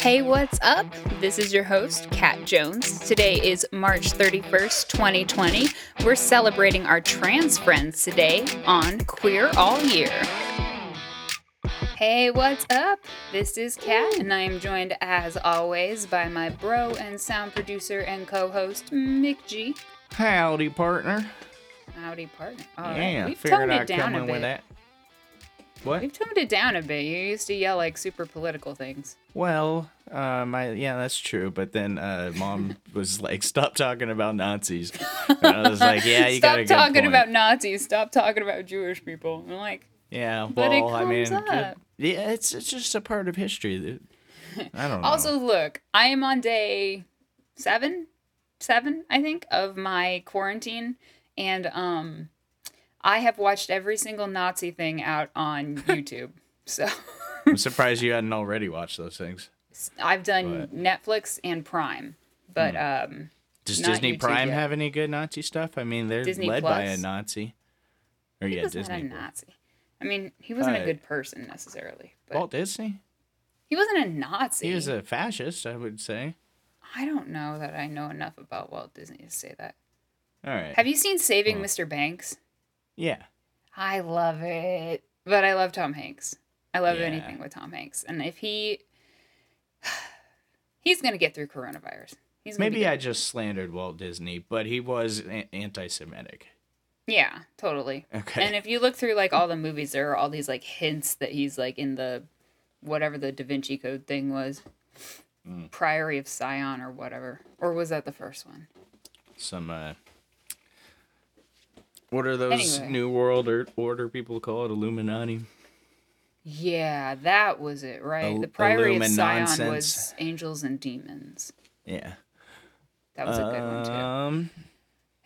Hey, what's up? This is your host, Kat Jones. Today is March 31st, 2020. We're celebrating our trans friends today on Queer All Year. Hey, what's up? This is Kat, and I am joined as always by my bro and sound producer and co host, McG. Howdy, partner. Howdy, partner. All right, yeah, We've figured toned it down a bit. What? We've toned it down a bit. You used to yell like super political things. Well, uh, my yeah, that's true. But then uh, mom was like, "Stop talking about Nazis." And I was like, "Yeah, you got a Stop talking point." about Nazis. Stop talking about Jewish people. I'm like, Yeah, But it well, I mean, up. yeah, it's it's just a part of history. I don't know. Also, look, I am on day seven, seven, I think, of my quarantine, and um, I have watched every single Nazi thing out on YouTube. So I'm surprised you hadn't already watched those things. I've done What? Netflix and Prime, but um, Does Disney YouTube Prime yet. have any good Nazi stuff? I mean, they're Disney led by a Plus? Nazi. Or he yeah, Disney. a Nazi. I mean, he wasn't a Uh, good person necessarily, but Walt Disney. he wasn't a Nazi. He was a fascist, I would say. I don't know that I know enough about Walt Disney to say that. All right. Have you seen Saving Oh. Mr. Banks? Yeah. I love it. But I love Tom Hanks. I love Yeah. anything with Tom Hanks. And if he he's going to get through coronavirus. He's Maybe I just slandered Walt Disney, but he was a- anti-Semitic. Yeah, totally. Okay. And if you look through like all the movies there are all these like hints that he's like in the whatever the Da Vinci Code thing was. Mm. Priory of Sion or whatever. Or was that the first one? Some uh what are those Anyway. new world or order people call it Illuminati? Yeah, that was it, right? Il- the Priory of Sion nonsense. was angels and demons. Yeah. That was a good one too. Um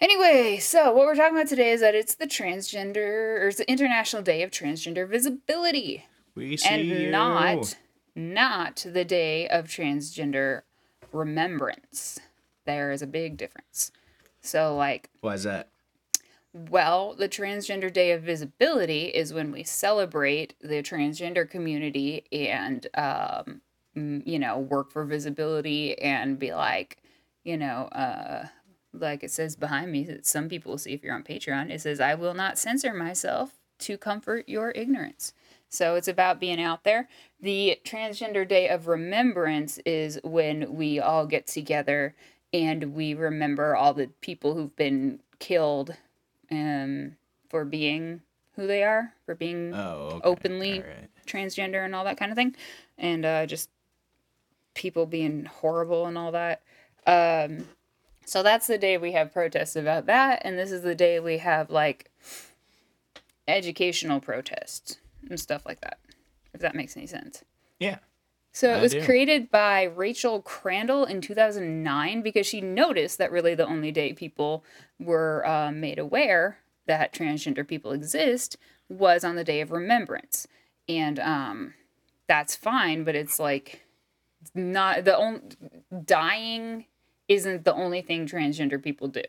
Anyway, so what we're talking about today is that it's the transgender, or it's the International Day of Transgender Visibility, we see and you. not not the Day of Transgender Remembrance. There is a big difference. So, like, Why is that? Well, the Transgender Day of Visibility is when we celebrate the transgender community and, um, you know, work for visibility and be like, you know, uh, like it says behind me, that some people will see if you're on Patreon, it says, I will not censor myself to comfort your ignorance. So it's about being out there. The Transgender Day of Remembrance is when we all get together and we remember all the people who've been killed um, for being who they are, for being Oh, okay. openly right. transgender and all that kind of thing, and uh, just people being horrible and all that. Um, so that's the day we have protests about that, and this is the day we have like educational protests and stuff like that. If that makes any sense. Yeah. So it I was do. created by Rachel Crandall in 2009 because she noticed that really the only day people were uh, made aware that transgender people exist was on the day of remembrance. And um, that's fine, but it's like not the only dying isn't the only thing transgender people do.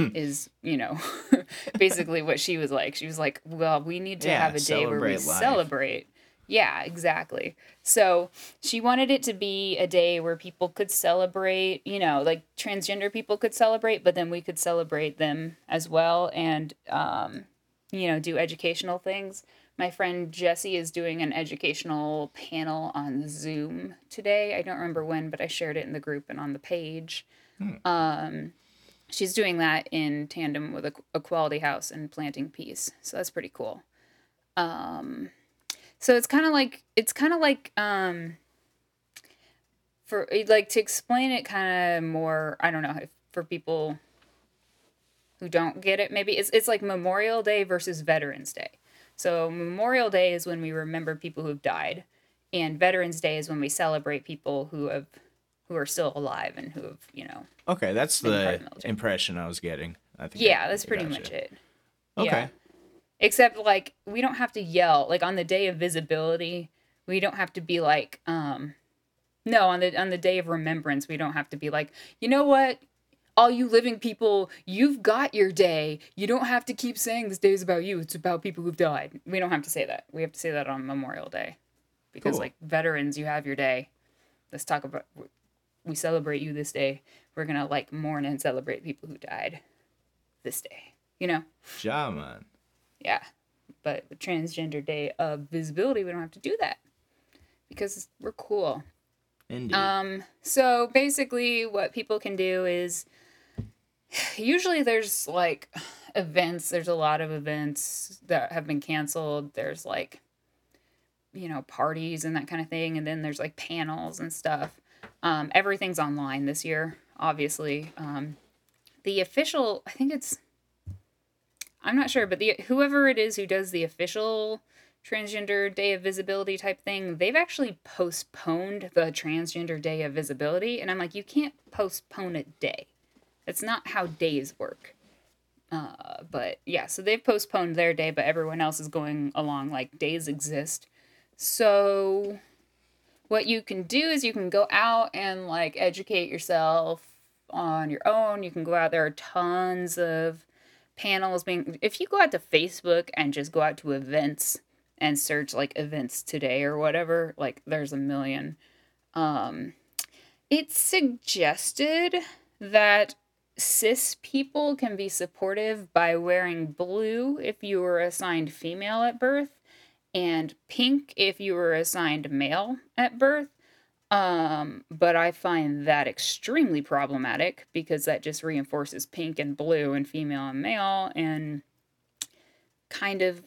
Hmm. Is you know basically what she was like. She was like, "Well, we need to Yeah, have a day where we life. celebrate." Yeah, exactly. So she wanted it to be a day where people could celebrate, you know, like transgender people could celebrate, but then we could celebrate them as well and, um, you know, do educational things. My friend Jesse is doing an educational panel on Zoom today. I don't remember when, but I shared it in the group and on the page. Um, she's doing that in tandem with Equality House and Planting Peace. So that's pretty cool. Um, so it's kind of like it's kind of like um for like to explain it kind of more i don't know if for people who don't get it maybe it's, it's like memorial day versus veterans day so memorial day is when we remember people who've died and veterans day is when we celebrate people who have who are still alive and who have you know Okay, that's the the impression I was getting. I think. yeah that's pretty gotcha. much it Okay. Yeah. Except like we don't have to yell like on the day of visibility. We don't have to be like um no, on the on the day of remembrance, we don't have to be like, "You know what? All you living people, you've got your day. You don't have to keep saying this day is about you. It's about people who've died." We don't have to say that. We have to say that on Memorial Day. Because Cool. like veterans, you have your day. let's talk about we celebrate you this day. We're gonna like mourn and celebrate people who died this day. You know? Man. Yeah. But transgender day of visibility, we don't have to do that because we're cool. Indeed. Um, so basically, what people can do is usually there's like events, there's a lot of events that have been canceled. There's like, you know, parties and that kind of thing. And then there's like panels and stuff. Um, everything's online this year, obviously. Um, the official, I think it's, I'm not sure, but the whoever it is who does the official transgender day of visibility type thing, they've actually postponed the transgender day of visibility. And I'm like, you can't postpone a day. That's not how days work. Uh, but yeah, so they've postponed their day, but everyone else is going along like days exist. So what you can do is you can go out and like educate yourself on your own. You can go out there are tons of panels being if you go out to Facebook and just go out to events and search like events today or whatever, like there's a million. Um it's suggested that cis people can be supportive by wearing blue if you were assigned female at birth and pink if you were assigned male at birth. Um, but I find that extremely problematic because that just reinforces pink and blue and female and male and kind of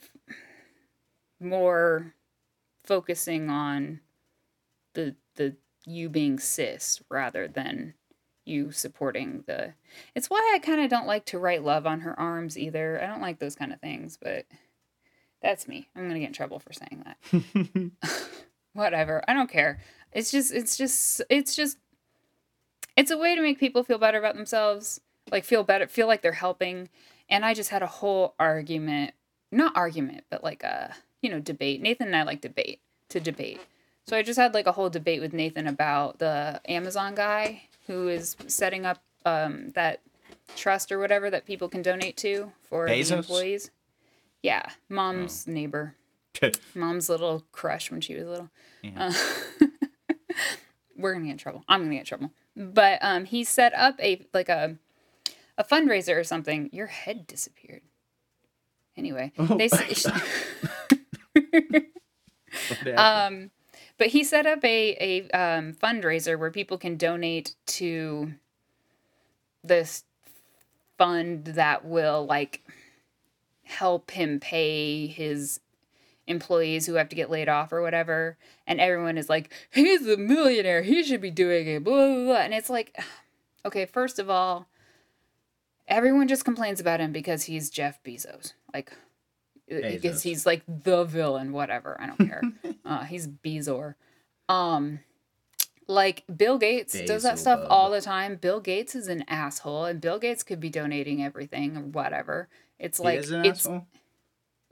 more focusing on the the you being cis rather than you supporting the it's why i kind of don't like to write love on her arms either. I don't like those kind of things but that's me. I'm gonna get in trouble for saying that whatever. I don't care. It's just it's just it's just it's a way to make people feel better about themselves like feel better feel like they're helping. And i just had a whole argument not argument but like a you know debate. Nathan and i like debate to debate. So i just had like a whole debate with nathan about the amazon guy who is setting up um, that trust or whatever that people can donate to for Bezos? the employees. Yeah mom's neighbor mom's little crush when she was little. Yeah. uh, we're gonna get in trouble. I'm gonna get in trouble. But um he set up a like a a fundraiser or something. Your head disappeared. Anyway Oh they my s- What um but he set up a a um, fundraiser where people can donate to this fund that will like help him pay his employees who have to get laid off or whatever and everyone is like he's a millionaire. He should be doing it blah blah blah. And it's like okay first of all everyone just complains about him because he's jeff bezos. Like because he's like the villain whatever. I don't care. Uh, he's bezor. Um like bill gates does that stuff all the time. Bill gates is an asshole and bill gates could be donating everything or whatever. It's like it's asshole?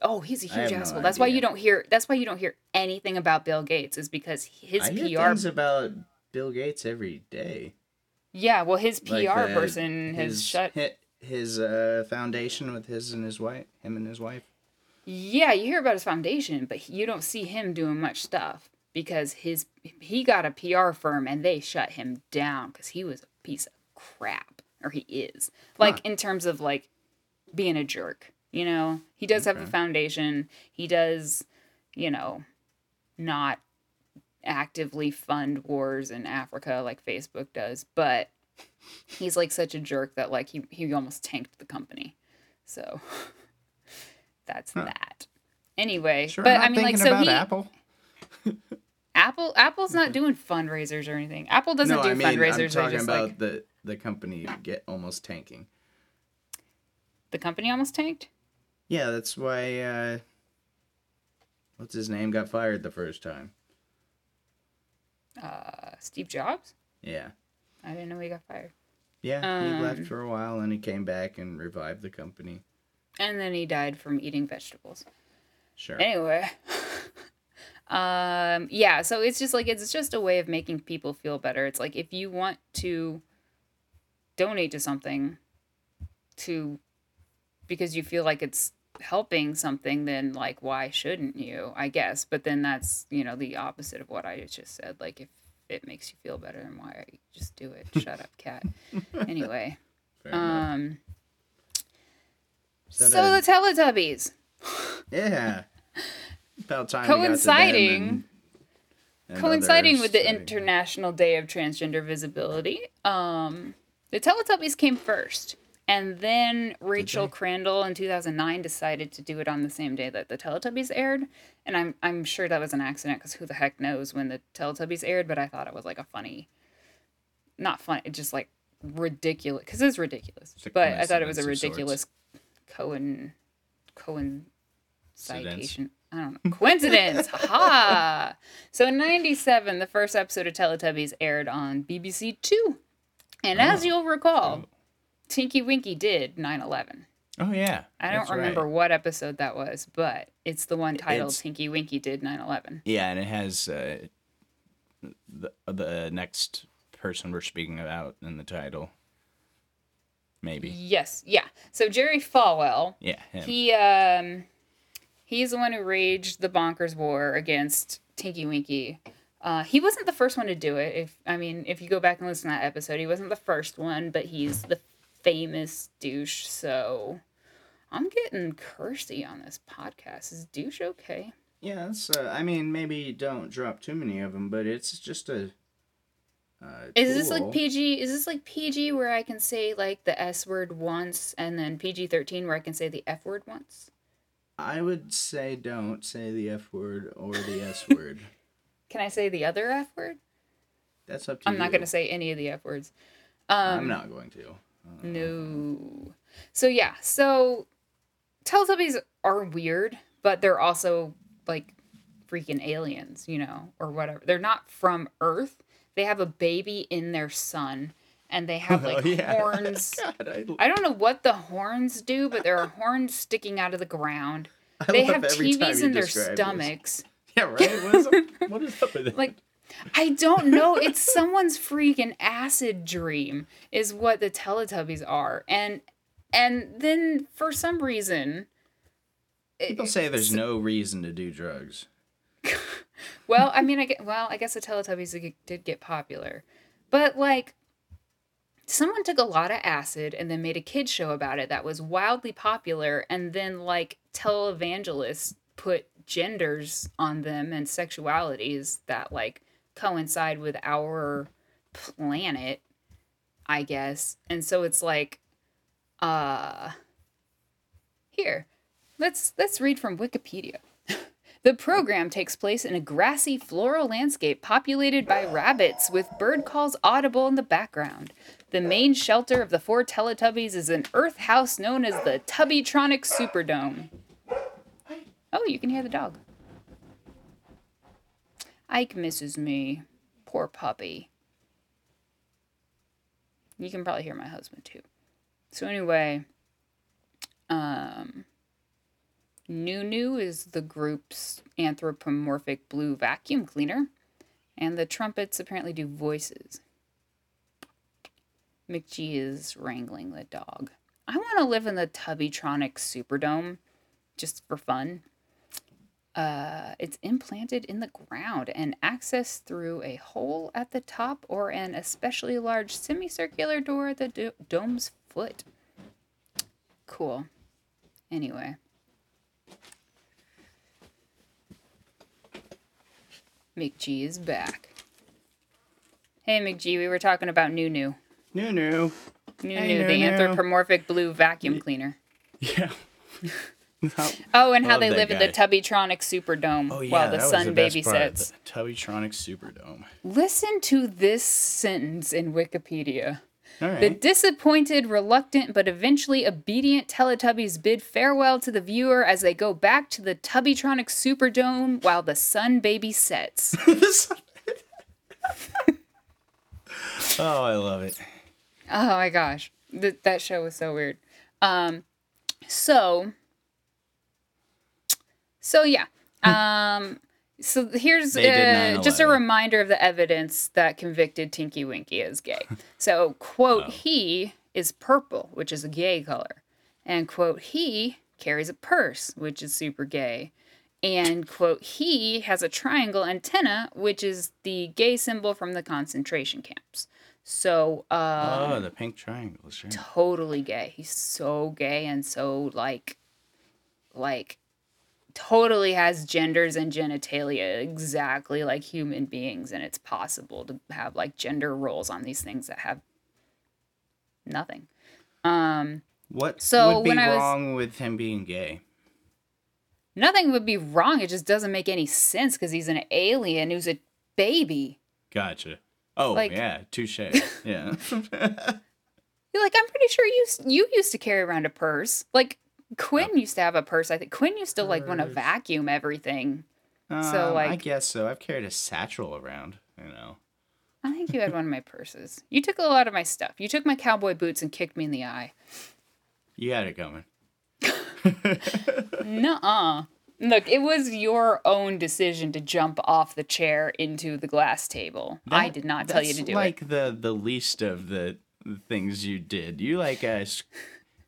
Oh he's a huge no asshole that's why you don't hear that's why you don't hear anything about bill gates is because his I hear pr things about Bill Gates every day. yeah well his pr Like the- person has shut hi- his uh, foundation with his and his wife, him and his wife. Yeah, you hear about his foundation, but you don't see him doing much stuff because his he got a PR firm and they shut him down because he was a piece of crap, or he is. Like in terms of like being a jerk, you know. He does have a foundation. He does, you know, not actively fund wars in Africa like Facebook does, but he's like such a jerk that like he he almost tanked the company. So that's Huh. that. Anyway, Sure, but I mean, like, so he Apple. Apple Apple's not doing fundraisers or anything. Apple doesn't no, do I mean, fundraisers. I'm talking about like the the company get almost tanking. the company almost tanked. Yeah, that's why. Uh, what's his name got fired the first time? Uh, Steve Jobs. Yeah, I didn't know he got fired. yeah. he Um, left for a while and he came back and revived the company. And then he died from eating vegetables. Sure. Anyway. um yeah, so it's just like it's just a way of making people feel better. It's like if you want to donate to something to because you feel like it's helping something then like why shouldn't you i guess but then that's you know the opposite of what i just said like if it makes you feel better, then why just do it? Shut up, cat. Anyway, um, so a- the Teletubbies. yeah. About time we got to them Coinciding- and- and coinciding with the. International Day of Transgender Visibility, um, the Teletubbies came first, and then Rachel? Crandall in 2009 decided to do it on the same day that the Teletubbies aired, and I'm I'm sure that was an accident because who the heck knows when the Teletubbies aired, but I thought it was like a funny, not funny, just like ridiculous because it's ridiculous, It's but I thought it was a ridiculous Cohen, Coincidence. citation. I don't know. Coincidence. ha. So in 97, the first episode of Teletubbies aired on BBC Two. And as Oh. you'll recall, Oh. Tinky Winky did 9/11. Oh yeah. I don't remember right. what episode that was, but it's the one titled It's- Tinky Winky did 9/11. Yeah, and it has uh, the the next person we're speaking about in the title. Maybe. Yes, yeah. So Jerry Falwell, Yeah. him. he um he's the one who raged the bonkers war against Tinky Winky. Uh, he wasn't the first one to do it. If I mean, if you go back and listen to that episode, he wasn't the first one, but he's the famous douche. So I'm getting cursy on this podcast. Is douche okay? Yeah, it's. Uh, I mean, maybe don't drop too many of them, but it's just a. Uh, Is this like. PG? Is this like PG where I can say like the S word once, and then PG thirteen where I can say the F word once? I would say don't say the F word or the S word. Can I say the other F word? That's up to I'm you. not going to say any of the F words. Um, I'm not going to. No. So yeah, so Teletubbies are weird, but they're also like freaking aliens, you know, or whatever. They're not from Earth. They have a baby in their sun, and they have oh, like Oh, yeah. horns. God, I, I don't know what the horns do, but there are horns sticking out of the ground. I They have TVs in their describe this. stomachs. Yeah, right. What is, up, what is up with it? Like, I don't know. It's someone's freaking acid dream, is what the Teletubbies are, and and then for some reason, People say there's no reason to do drugs. well, I mean, I get, well, I guess the Teletubbies did get- did get popular, but like, someone took a lot of acid and then made a kid show about it that was wildly popular, and then like televangelists put genders on them and sexualities that like coincide with our planet, I guess, and so it's like, uh, here, let's let's read from Wikipedia. The program takes place in a grassy floral landscape populated by rabbits with bird calls audible in the background. The main shelter of the four Teletubbies is an earth house known as the Tubbytronic Superdome. Oh, you can hear the dog. Ike misses me. Poor puppy. You can probably hear my husband too. So anyway, um Nunu is the group's anthropomorphic blue vacuum cleaner, and the trumpets apparently do voices. McG is wrangling the dog. I want to live in the Tubbytronic Superdome just for fun. Uh, it's implanted in the ground and accessed through a hole at the top or an especially large semicircular door at the do- dome's foot. Cool. Anyway. McG is back. Hey McG, we were talking about Nunu. No. Nunu, Hey, the Nunu. anthropomorphic blue vacuum cleaner. Yeah. How- Oh, and how they live in the guy. Tyrannic Superdome Oh yeah, while the sun part, babysits. the Tubbytronic Superdome. Listen to this sentence in Wikipedia. The disappointed, reluctant, but eventually obedient Teletubbies bid farewell to the viewer as they go back to the Tubbytronic Superdome while the sun baby sets. Oh, I love it. Oh my gosh, Th- that show was so weird. Um, so, so yeah. Um, so here's uh, just a reminder of the evidence that convicted Tinky Winky as gay. So, quote, Oh. he is purple, which is a gay color, and quote, he carries a purse, which is super gay, And quote, he has a triangle antenna, which is the gay symbol from the concentration camps. So, uh, oh, the pink triangle, sure. totally gay. He's so gay and so like, like, totally has genders and genitalia exactly like human beings, and it's possible to have like gender roles on these things that have nothing. Um, What So, would be when I was- wrong with him being gay? nothing would be wrong. It just doesn't make any sense because he's an alien who's a baby. Gotcha. Oh Like- yeah, touche. Yeah. You're like, I'm pretty sure you you used to carry around a purse. Like Quinn used to have a purse. I think Quinn used to like want to vacuum everything. So, like, I guess so. I've carried a satchel around. You know. I think you had one of my purses. You took a lot of my stuff. You took my cowboy boots and kicked me in the eye. You had it coming. Nuh-uh. Look, it was your own decision to jump off the chair into the glass table. I did not tell you to do it. like the the least of the, things you did. You like uh,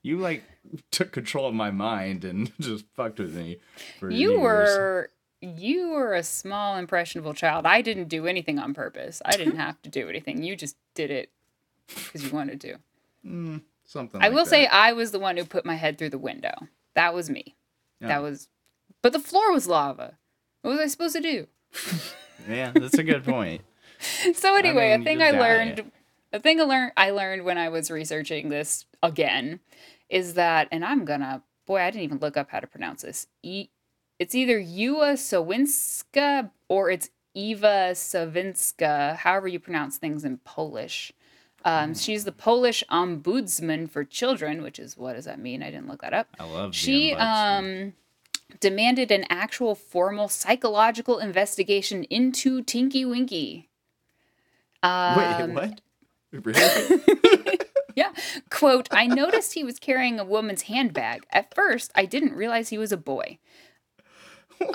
you like took control of my mind and just fucked with me. For You years. were you were a small impressionable child. I didn't do anything on purpose. I didn't have to do anything. You just did it because you wanted to. Mm, something. I like will that. say I was the one who put my head through the window. That was me. Yeah. That was But the floor was lava. What was I supposed to do? Yeah, that's a good point. so anyway, mean, a thing I learned, a thing I learned, I learned when I was researching this again, is that, and I'm gonna, boy, I didn't even look up how to pronounce this. E, it's either Ewa Sowinska or it's Eva Sowinska, however you pronounce things in Polish. Um, Mm. she's the Polish ombudsman for children, which is what does that mean? I didn't look that up. I love. She um demanded an actual formal psychological investigation into Tinky Winky. Um, Wait, what? Really? Yeah. Quote, I noticed he was carrying a woman's handbag. At first, I didn't realize he was a boy.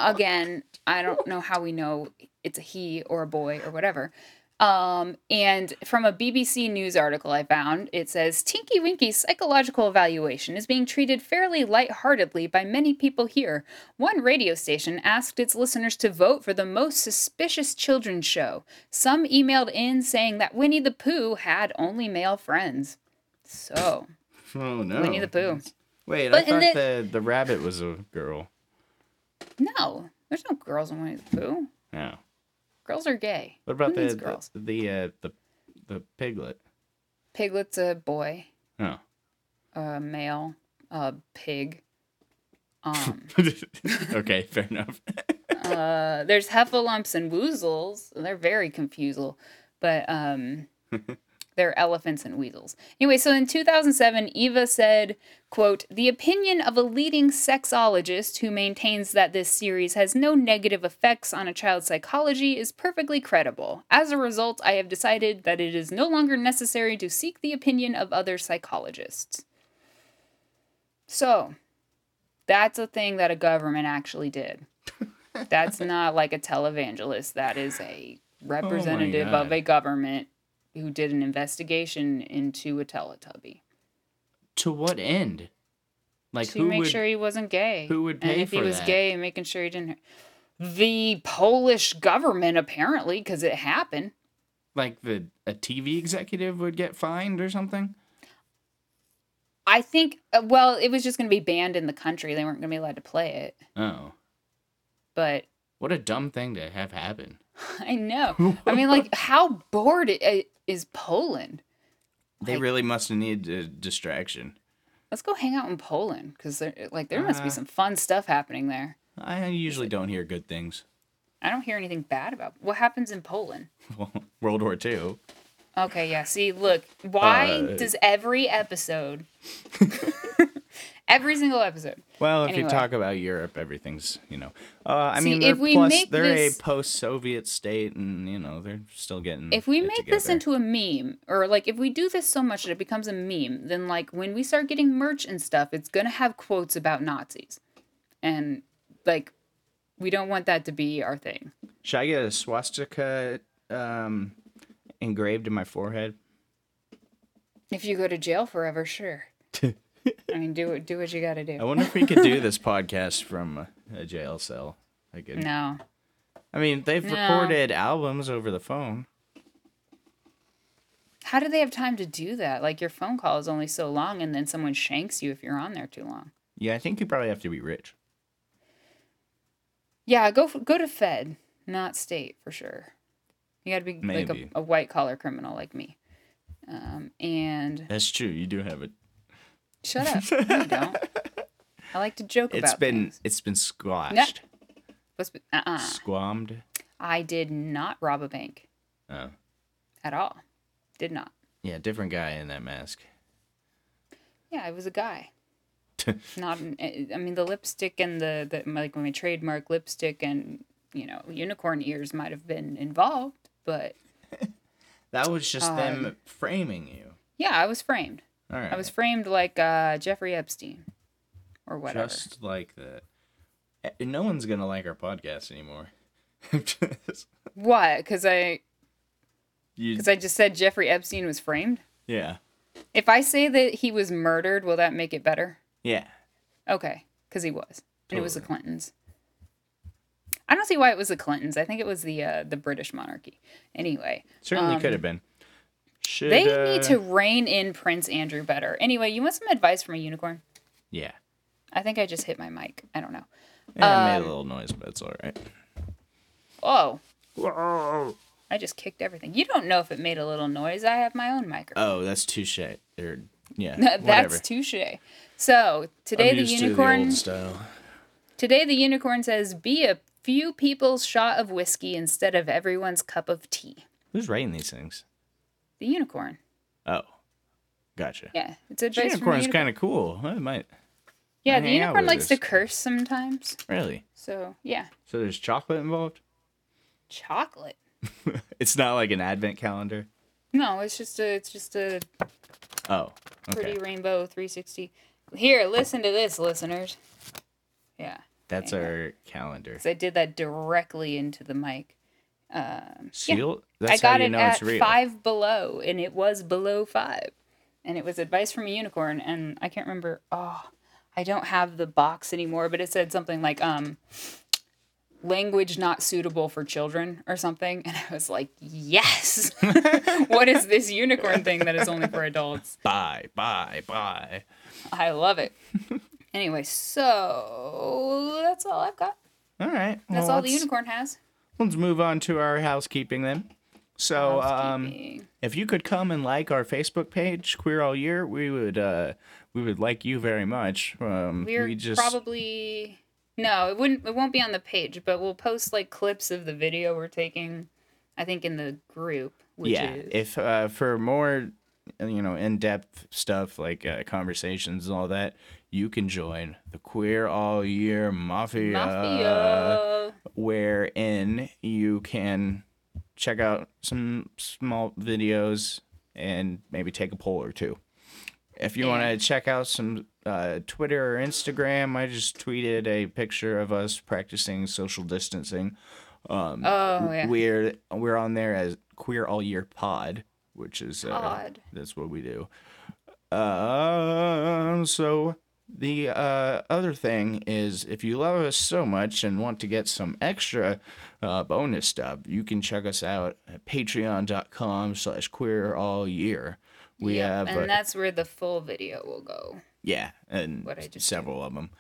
Again, I don't know how we know it's a he or a boy or whatever. Um, and from a BBC News article I found, it says Tinky Winky's psychological evaluation is being treated fairly lightheartedly by many people here. One radio station asked its listeners to vote for the most suspicious children's show. Some emailed in saying that Winnie the Pooh had only male friends. So, oh no. Winnie the Pooh. Wait, But I thought the- the the rabbit was a girl. no, there's no girls in Winnie the Pooh. No. Girls are gay. What about the needs the girls? the, uh, the the piglet? Piglet's a boy, Oh. a male, a pig. Um, okay, fair enough. uh, there's heffalumps and woozles. They're very confusal, but um, they're elephants and weasels. Anyway, so in 2007, Eva said, "quote The opinion of a leading sexologist who maintains that this series has no negative effects on a child's psychology is perfectly credible. As a result, I have decided that it is no longer necessary to seek the opinion of other psychologists." So, that's a thing that a government actually did. That's not like a televangelist. That is a oh representative of a government who did an investigation into a Teletubby to what end? Like to who make would sure he wasn't gay. who would pay and if he was that? gay, making sure he didn't. The Polish government, apparently, because it happened. like the a TV executive would get fined or something? I think. uh, Well, it was just going to be banned in the country. They weren't going to be allowed to play it. Oh. But What a dumb thing to have happen. I know. I mean, like, how bored i- is Poland? They Like- really must have needed a distraction. Let's go hang out in Poland because there, like, there must be Uh, some fun stuff happening there. I usually don't hear good things. I don't hear anything bad about what happens in Poland. World War II. Okay, yeah. See, look, why Uh, does every episode, every single episode, Well, if Anyway. you talk about Europe, everything's you know. Uh, I See, mean, they're if we plus make they're this- a post-Soviet state, and you know they're still getting. if we make this into a meme, or like if we do this so much that it becomes a meme, then like when we start getting merch and stuff, it's gonna have quotes about Nazis, and like we don't want that to be our thing. should I get a swastika um, engraved in my forehead? If you go to jail forever, sure. I mean, do. Do what you got to do. I wonder if we could do this podcast from a, a jail cell. I could. No. I mean, they've No. recorded albums over the phone. How do they have time to do that? Like your phone call is only so long, and then someone shanks you if you're on there too long. Yeah, I think you probably have to be rich. Yeah, go go to Fed, not state for sure. You got to be like Maybe. a, a white collar criminal like me. Um, and That's true. You do have it. Shut up, no, you don't. I like to joke It's about been things. it's been squashed. What's be- uh-uh. Squammed. I did not rob a bank Oh. at all. Did not. Yeah, different guy in that mask. Yeah, I was a guy. not. An, I mean, the lipstick and the, the like my trademark lipstick and you know unicorn ears might have been involved, but That was just them Um, framing you. yeah, I was framed. All right. I was framed like uh, Jeffrey Epstein, or whatever. just like that. No one's gonna like our podcast anymore. just... What? Because I because I just said Jeffrey Epstein was framed. yeah, If I say that he was murdered, will that make it better? yeah. Okay, because he was, and it was the Clintons. I don't see why it was the Clintons. I think it was the uh, the British monarchy. Anyway, Certainly um, could have been. Should they uh, need to rein in Prince Andrew better. Anyway, you want some advice from a unicorn? Yeah. I think I just hit my mic. I don't know. Yeah, it made Um, a little noise, but it's all right. Oh, Whoa. I just kicked everything. You don't know if it made a little noise. I have my own microphone. Oh, that's touche. Or yeah, That's touche. So today I'm the used to unicorn. old style. Today the unicorn says, "Be a few people's shot of whiskey instead of everyone's cup of tea." Who's writing these things? The unicorn. Oh, gotcha. Yeah, it's advice from the Unicorn's unicorn. kind of cool. I might Yeah, the unicorn likes this. to curse sometimes. really. So yeah, So there's chocolate involved. chocolate. It's not like an advent calendar. No, it's just a it's just a Oh, pretty rainbow 360. Here, listen to this, listeners. Yeah, That's our calendar. 'cause I did that directly into the mic. Um, yeah. I got it know at five below, and it was below five, and it was advice from a unicorn, and I can't remember. Oh, I don't have the box anymore, but it said something like um, language not suitable for children or something, and I was like, yes. what is this unicorn thing that is only for adults? Bye, bye, bye. I love it. anyway, so that's all I've got. All right. That's all the unicorn has. Let's move on to our housekeeping then. So, um, if you could come and like our Facebook page, Queer All Year, we would uh, we would like you very much. Um, We're we just probably no, it wouldn't. It won't be on the page, but we'll post like clips of the video we're taking. I think in the group. Which yeah. Is, If uh, for more, you know, in depth stuff like uh, conversations and all that, you can join the Queer All Year Mafia, Mafia. wherein you can check out some small videos and maybe take a poll or two. If you want to check out some uh, Twitter or Instagram, I just tweeted a picture of us practicing social distancing. Um, Oh yeah. We're we're on there as Queer All Year Pod, which is uh, that's what we do. Uh, so the uh, other thing is, if you love us so much and want to get some extra uh, bonus stuff, you can check us out at patreon.com slash queer all year. We Yep, have, and uh, that's where the full video will go. yeah, and what I just several of them.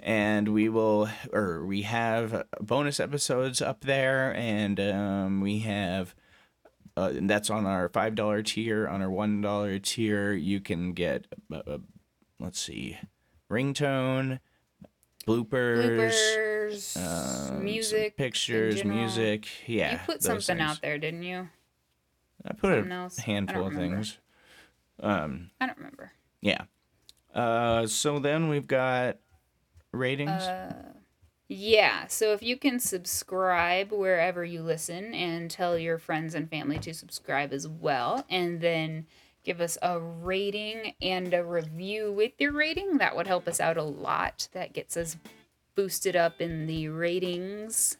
And we will, or we have bonus episodes up there, and um, we have, uh, and that's on our five dollar tier. On our one dollar tier, you can get, uh, uh, let's see, ringtone, bloopers, Bloopers, um, music, pictures, music. Yeah, You put something things. out there, didn't you? I put something a else? Handful of remember. things. Um, I don't remember. yeah. Uh, so then we've got ratings. Uh, Yeah, so if you can subscribe wherever you listen and tell your friends and family to subscribe as well, and then give us a rating and a review with your rating, that would help us out a lot. That gets us boosted up in the ratings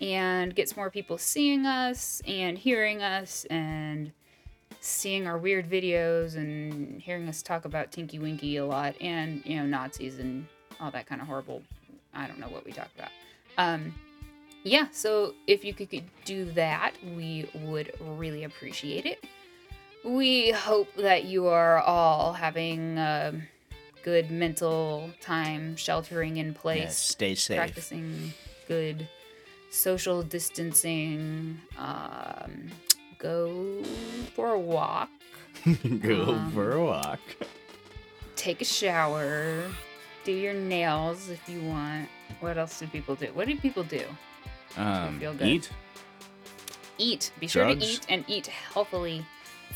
and gets more people seeing us and hearing us and seeing our weird videos and hearing us talk about Tinky Winky a lot and, you know, Nazis and all that kind of horrible I don't know what we talk about. Um, yeah, so if you could, could do that, we would really appreciate it. We hope that you are all having a good mental time sheltering in place, Yes, stay safe. practicing good social distancing, um, go for a walk, Go Um, for a walk. take a shower, do your nails if you want. What else do people do? What do people do? Um, feel good. eat. eat. Be sure to eat and eat healthily.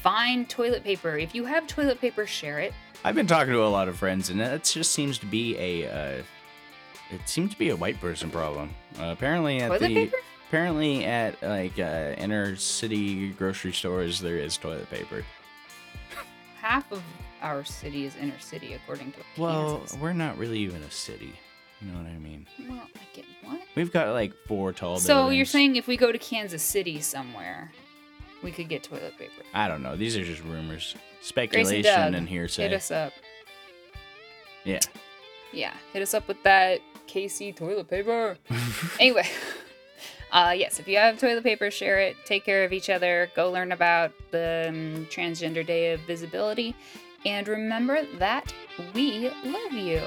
Find toilet paper. If you have toilet paper, share it. I've been talking to a lot of friends, and that just seems to be a. Uh, it seems to be a white person problem. Uh, apparently at Toilet the paper? apparently at like uh, inner city grocery stores there is toilet paper. Half of our city is inner city, according to Well, Kansas. we're not really even a city. You know what I mean? Well, I get what? We've got like four tall So you're saying if we go to Kansas City somewhere, we could get toilet paper? I don't know. These are just rumors, speculation, Doug, and hearsay. hit us up. Yeah. Yeah, hit us up with that KC toilet paper. anyway, uh, yes, if you have toilet paper, share it. Take care of each other. Go learn about the um, Transgender Day of Visibility. And remember that we love you.